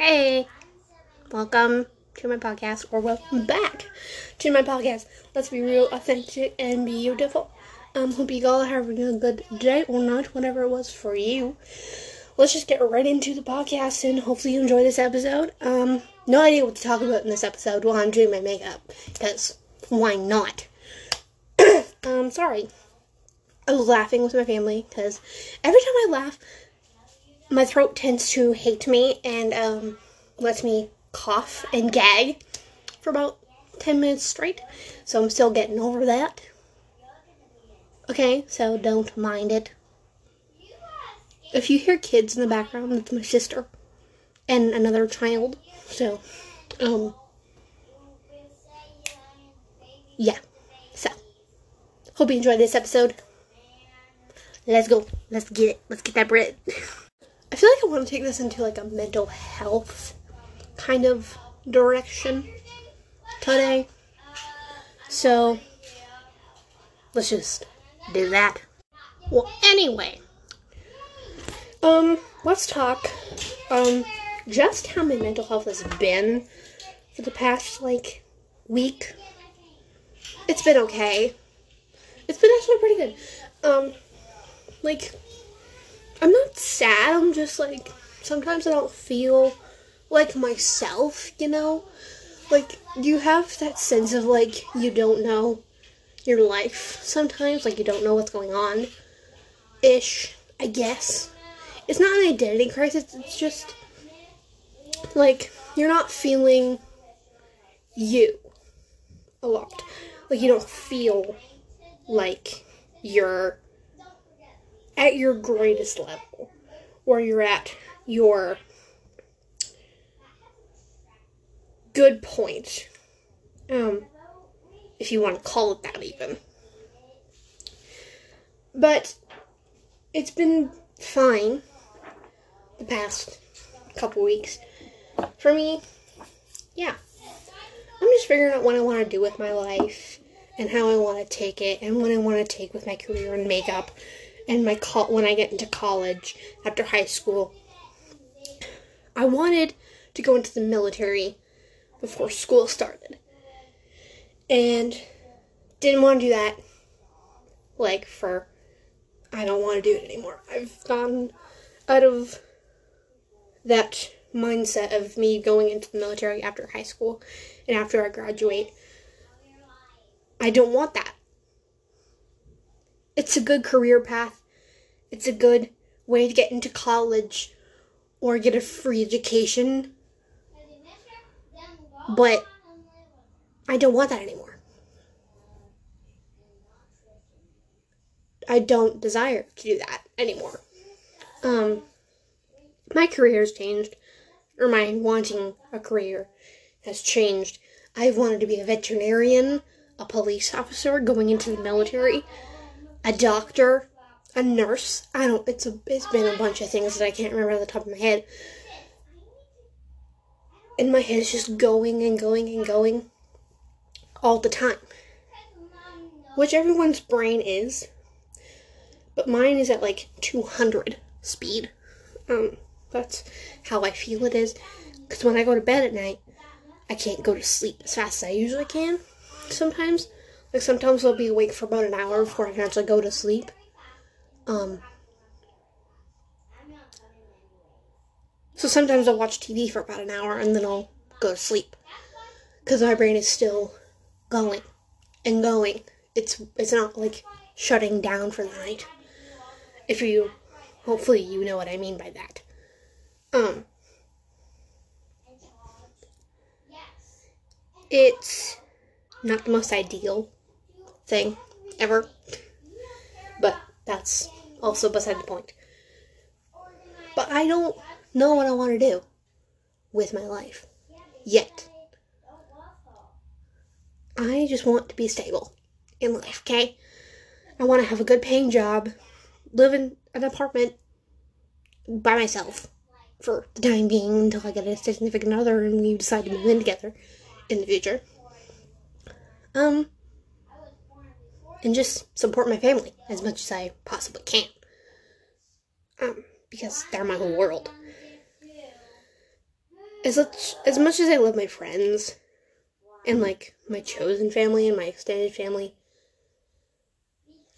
Hey, welcome to my podcast, or welcome back to my podcast. Let's be real, authentic, and beautiful. Um, hope you all are having a good day or not, whatever it was for you. Let's just get right into the podcast, and hopefully you enjoy this episode. Um, no idea what to talk about in this episode while I'm doing my makeup, because why not? um, sorry. I was laughing with my family because every time I laugh, my throat tends to hate me and um, lets me cough and gag for about 10 minutes straight. So I'm still getting over that. Okay, so don't mind it. If you hear kids in the background, that's my sister and another child. So, um, yeah. So, hope you enjoyed this episode. Let's go. Let's get it. Let's get that bread. I feel like I want to take this into like a mental health kind of direction today. So let's just do that. Well, anyway, um, let's talk um just how my mental health has been for the past like week. It's been okay. It's been actually pretty good. Um, like I'm not sad. I'm just like sometimes I don't feel like myself, you know? Like you have that sense of like you don't know your life sometimes, like you don't know what's going on ish, I guess. It's not an identity crisis, it's just like you're not feeling you a lot. Like you don't feel like you're at your greatest level, or you're at your good point, um, if you want to call it that, even. But it's been fine the past couple weeks. For me, yeah. I'm just figuring out what I want to do with my life and how I want to take it and what I want to take with my career and makeup and my call when I get into college after high school. I wanted to go into the military before school started. And didn't want to do that like for I don't want to do it anymore. I've gone out of that mindset of me going into the military after high school and after I graduate. I don't want that. It's a good career path. It's a good way to get into college or get a free education. But I don't want that anymore. I don't desire to do that anymore. Um, my career has changed, or my wanting a career has changed. I've wanted to be a veterinarian, a police officer, going into the military, a doctor, a nurse. I don't. It's a. It's been a bunch of things that I can't remember on the top of my head. And my head is just going and going and going all the time. Which everyone's brain is. But mine is at like 200 speed. Um, that's how I feel it is. Because when I go to bed at night, I can't go to sleep as fast as I usually can. Sometimes. Like sometimes I'll be awake for about an hour before I can actually go to sleep. Um, so sometimes I'll watch TV for about an hour and then I'll go to sleep because my brain is still going and going. It's it's not like shutting down for the night. If you, hopefully, you know what I mean by that. Um, it's not the most ideal thing ever, but that's also beside the point. But I don't know what I want to do with my life yet. I just want to be stable in life, okay? I want to have a good paying job, live in an apartment by myself for the time being until I get a significant other and we decide to move in together in the future. Um, and just support my family as much as I possibly can. Um, because they're my whole world. as much, as much as I love my friends and like my chosen family and my extended family,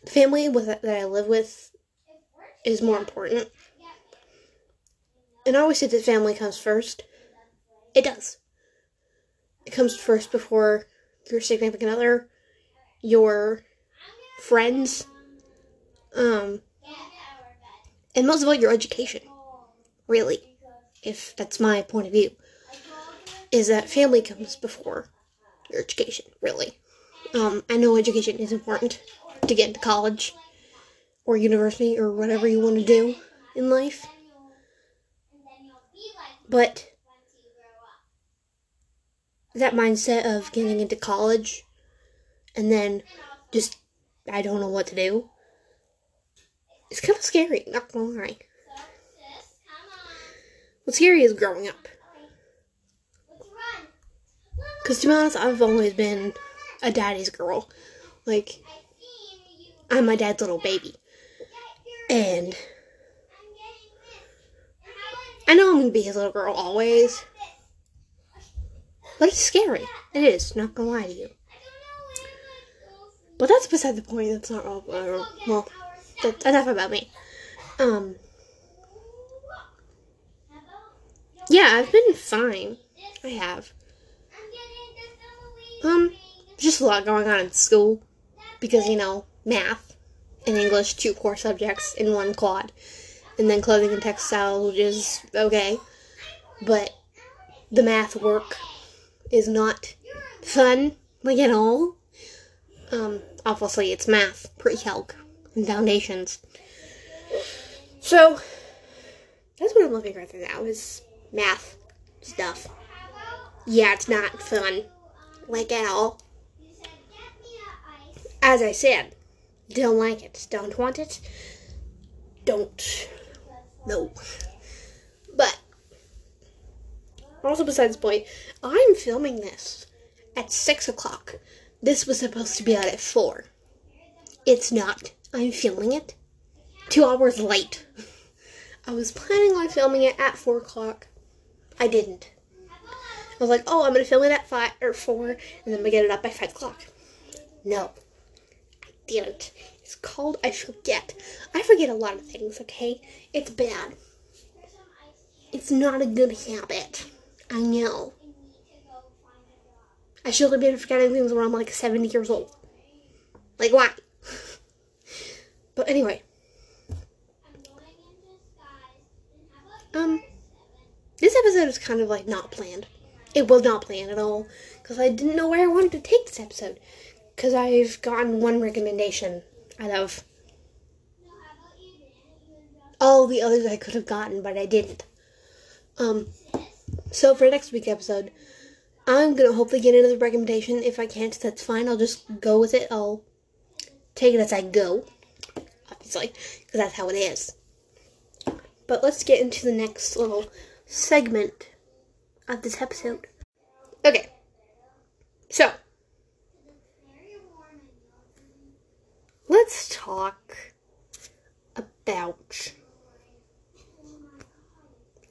the family with that I live with is more important. And I always say that family comes first. It does. It comes first before your significant other, your friends, um, and most of all, your education. Really, if that's my point of view, is that family comes before your education. Really, um, I know education is important to get into college or university or whatever you want to do in life, but that mindset of getting into college and then just I don't know what to do. It's kind of scary, not gonna lie. What's scary is growing up. Because to be honest, I've always been a daddy's girl. Like, I'm my dad's little baby. And I know I'm gonna be his little girl always. But it's scary. It is, not gonna lie to you. But that's beside the point. That's not all. Uh, well, that's enough about me. Um. Yeah, I've been fine. I have. Um, just a lot going on in school because you know math and English, two core subjects in one quad, and then clothing and textiles, which is okay, but the math work is not fun like at all. Um, obviously it's math, pre-calc, and foundations. So that's what I'm looking right now is math stuff. Yeah, it's not fun like at all. As I said, don't like it, don't want it, don't. No. But also besides the point, I'm filming this at six o'clock. This was supposed to be out at four. It's not. I'm filming it two hours late. I was planning on filming it at four o'clock. I didn't. I was like, oh, I'm gonna film it at five or four, and then I'm gonna get it up by five o'clock. No, I didn't. It's called I forget. I forget a lot of things. Okay, it's bad. It's not a good habit. I know. I should have been forgetting things when I'm like 70 years old. Like, why? but anyway. Um, this episode is kind of like not planned. It was not planned at all because I didn't know where I wanted to take this episode. Because I've gotten one recommendation out of all the others I could have gotten, but I didn't. Um, so for next week's episode, I'm gonna hopefully get another recommendation. If I can't, that's fine. I'll just go with it. I'll take it as I go, obviously, because that's how it is. But let's get into the next little segment of this episode. Okay, so let's talk about.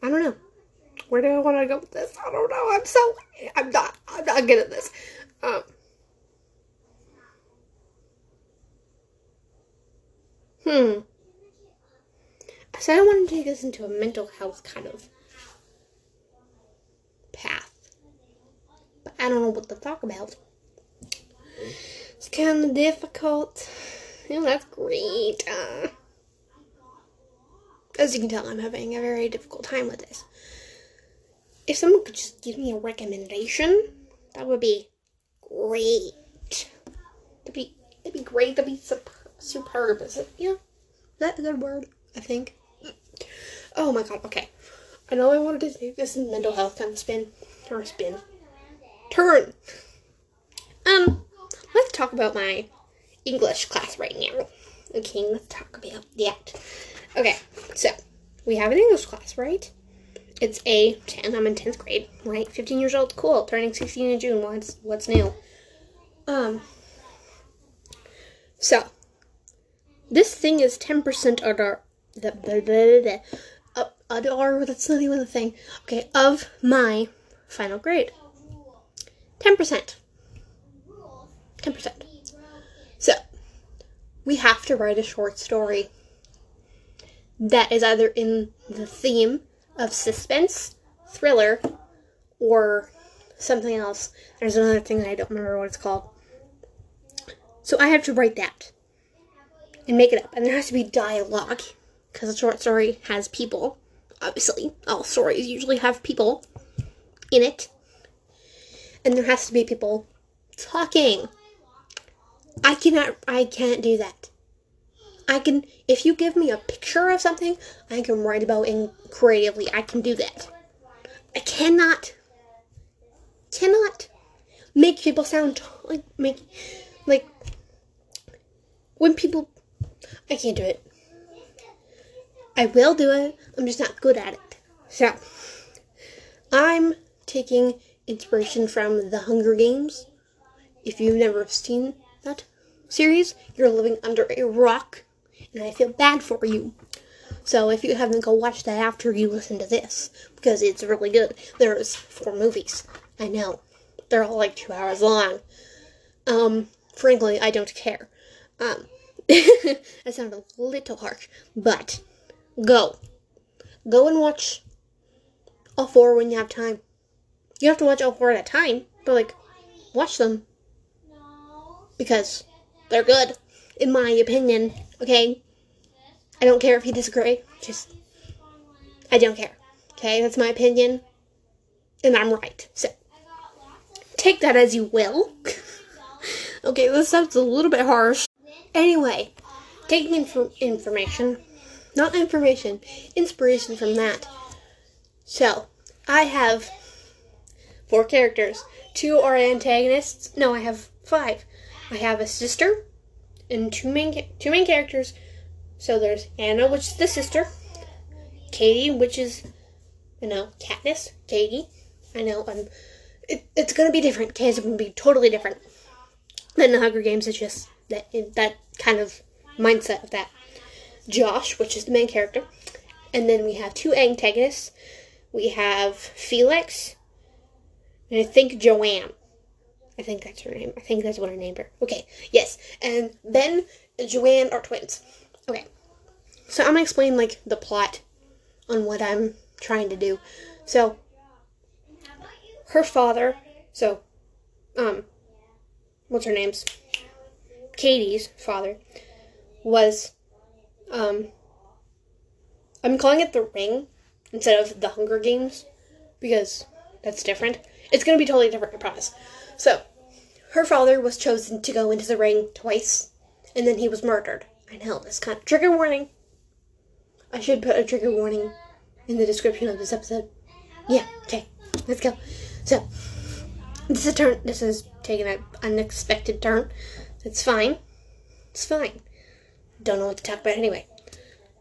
I don't know. Where do I want to go with this? I don't know. I'm so I'm not I'm not good at this. Um Hmm. I said I want to take this into a mental health kind of path. But I don't know what to talk about. It's kind of difficult. Oh, that's great. Uh, as you can tell, I'm having a very difficult time with this if someone could just give me a recommendation, that would be great. That'd be that'd be great. That'd be superb. superb. Is it? Yeah, is that a good word? I think. Oh my god. Okay, I know I wanted to take this mental health kind of spin or spin turn. Um, let's talk about my English class right now. Okay, let's talk about that. Okay, so we have an English class, right? It's a 10. I'm in 10th grade, right? 15 years old. Cool. Turning 16 in June. What's what's new? Um. So, this thing is 10% under the, the, the, the uh, adore, that's not even a thing. Okay, of my final grade. 10%. 10%. So, we have to write a short story that is either in the theme of suspense, thriller, or something else. There's another thing that I don't remember what it's called. So I have to write that and make it up. And there has to be dialogue because a short story has people. Obviously, all stories usually have people in it. And there has to be people talking. I cannot I can't do that. I can if you give me a picture of something, I can write about it creatively. I can do that. I cannot cannot make people sound like make like when people I can't do it. I will do it. I'm just not good at it. So I'm taking inspiration from The Hunger Games. If you've never seen that series, you're living under a rock, and I feel bad for you. So if you haven't, go watch that after you listen to this because it's really good. There's four movies. I know they're all like two hours long. Um, frankly, I don't care. Um, that sounded a little harsh, but go, go and watch all four when you have time. You have to watch all four at a time, but like, watch them because they're good, in my opinion. Okay, I don't care if you disagree. Just, I don't care. Okay, that's my opinion, and I'm right. So, take that as you will. okay, this sounds a little bit harsh. Anyway, taking inf- information, not information, inspiration from that. So, I have four characters. Two are antagonists. No, I have five. I have a sister and two main two main characters. So there's Anna, which is the sister. Katie, which is you know Katniss. Katie. I know. I'm. It, it's gonna be different. Okay, it's gonna be totally different than the Hunger Games. It's just that that kind of mindset of that. Josh, which is the main character, and then we have two antagonists. We have Felix, and I think Joanne. I think that's her name. I think that's what I named her. Okay, yes. And Ben and Joanne are twins. Okay. So I'm gonna explain like the plot on what I'm trying to do. So her father, so um what's her name's? Katie's father was um I'm calling it the ring instead of the Hunger Games because that's different. It's gonna be totally different, I promise. So, her father was chosen to go into the ring twice, and then he was murdered. I know, this kind of trigger warning. I should put a trigger warning in the description of this episode. Yeah, okay, let's go. So, this is turn. This is taking an unexpected turn. It's fine. It's fine. Don't know what to talk about anyway.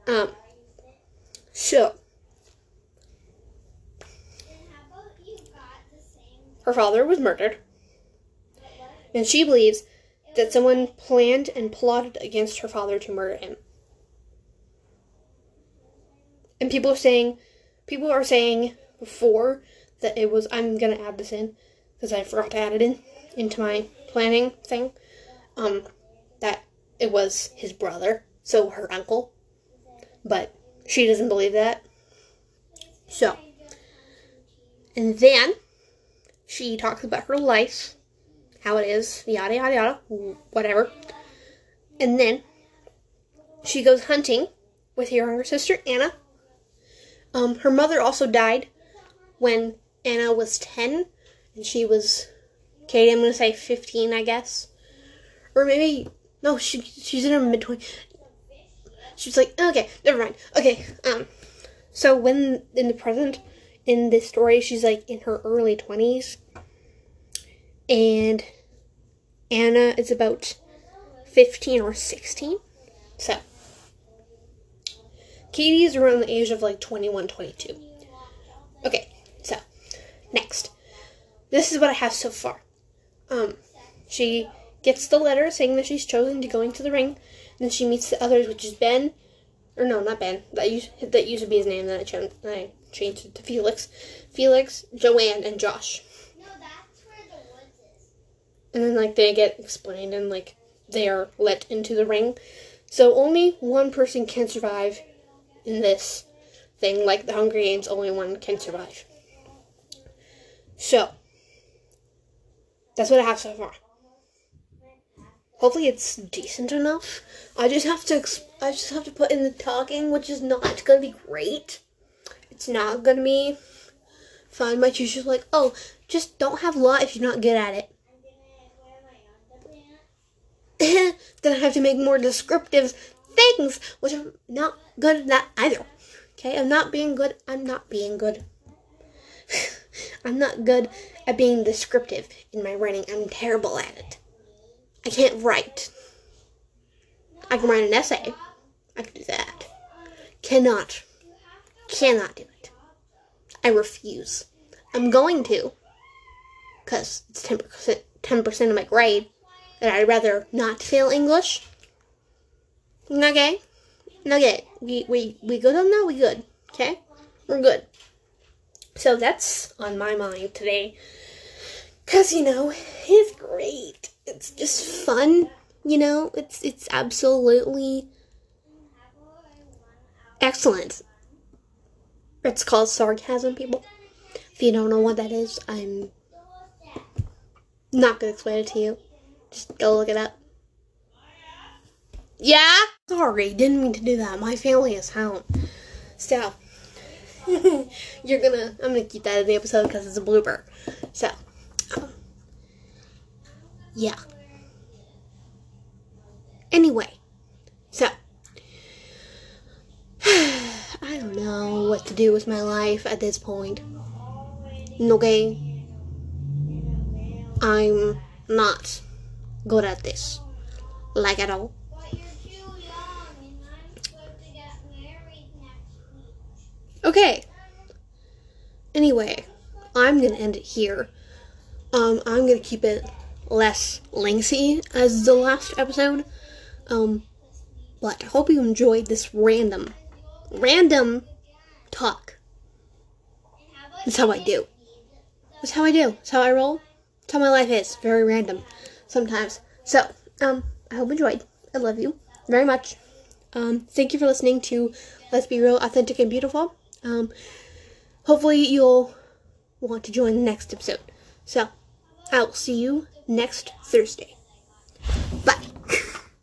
Um. So, her father was murdered, and she believes that someone planned and plotted against her father to murder him. And people are saying, people are saying before that it was. I'm gonna add this in because I forgot to add it in into my planning thing. Um, that it was his brother, so her uncle, but she doesn't believe that. So, and then she talks about her life, how it is, yada yada yada, whatever. And then she goes hunting with her younger sister Anna. Um, her mother also died when Anna was ten, and she was, Katie, I'm gonna say fifteen, I guess, or maybe no, she she's in her mid twenties. She's like, okay, never mind. Okay, um, so when in the present, in this story, she's like in her early twenties, and Anna is about fifteen or sixteen. So Katie is around the age of like 21, 22. Okay, so next. This is what I have so far. Um, she gets the letter saying that she's chosen to go into the ring. And then she meets the others, which is Ben, or no, not Ben. That used that used to be his name. Then I changed it to Felix. Felix, Joanne, and Josh. No, that's where the woods is. And then like they get explained and like they are let into the ring. So only one person can survive in this thing. Like the Hunger Games, only one can survive. So that's what I have so far. Hopefully it's decent enough. I just have to ex- I just have to put in the talking, which is not gonna be great. It's not gonna be fun. My teacher's like, oh, just don't have a lot if you're not good at it. Then I have to make more descriptive things, which I'm not good at either. Okay, I'm not being good. I'm not being good. I'm not good at being descriptive in my writing. I'm terrible at it. I can't write. I can write an essay. I can do that. Cannot. Cannot do it. I refuse. I'm going to. Because it's 10%, 10% of my grade. And I'd rather not fail English. Okay? Okay. We, we, we good on that? We good. Okay? We're good. So that's on my mind today. Cause you know, it's great. It's just fun. You know, it's it's absolutely excellent. It's called sarcasm, people. If you don't know what that is, I'm not gonna explain it to you. Just go look it up. Yeah? Sorry, didn't mean to do that. My family is home. So, you're gonna, I'm gonna keep that in the episode because it's a blooper. So, um, yeah. Anyway, so, I don't know what to do with my life at this point. Okay? I'm not good at this. Like at all. Okay. Anyway, I'm gonna end it here. Um, I'm gonna keep it less lengthy as the last episode. Um, but I hope you enjoyed this random, random talk. That's how I do. That's how I do. That's how I roll. That's how my life is. Very random sometimes. So, um, I hope you enjoyed. I love you very much. Um, thank you for listening to Let's Be Real, Authentic, and Beautiful. Um, hopefully you'll want to join the next episode. So, I will see you next Thursday.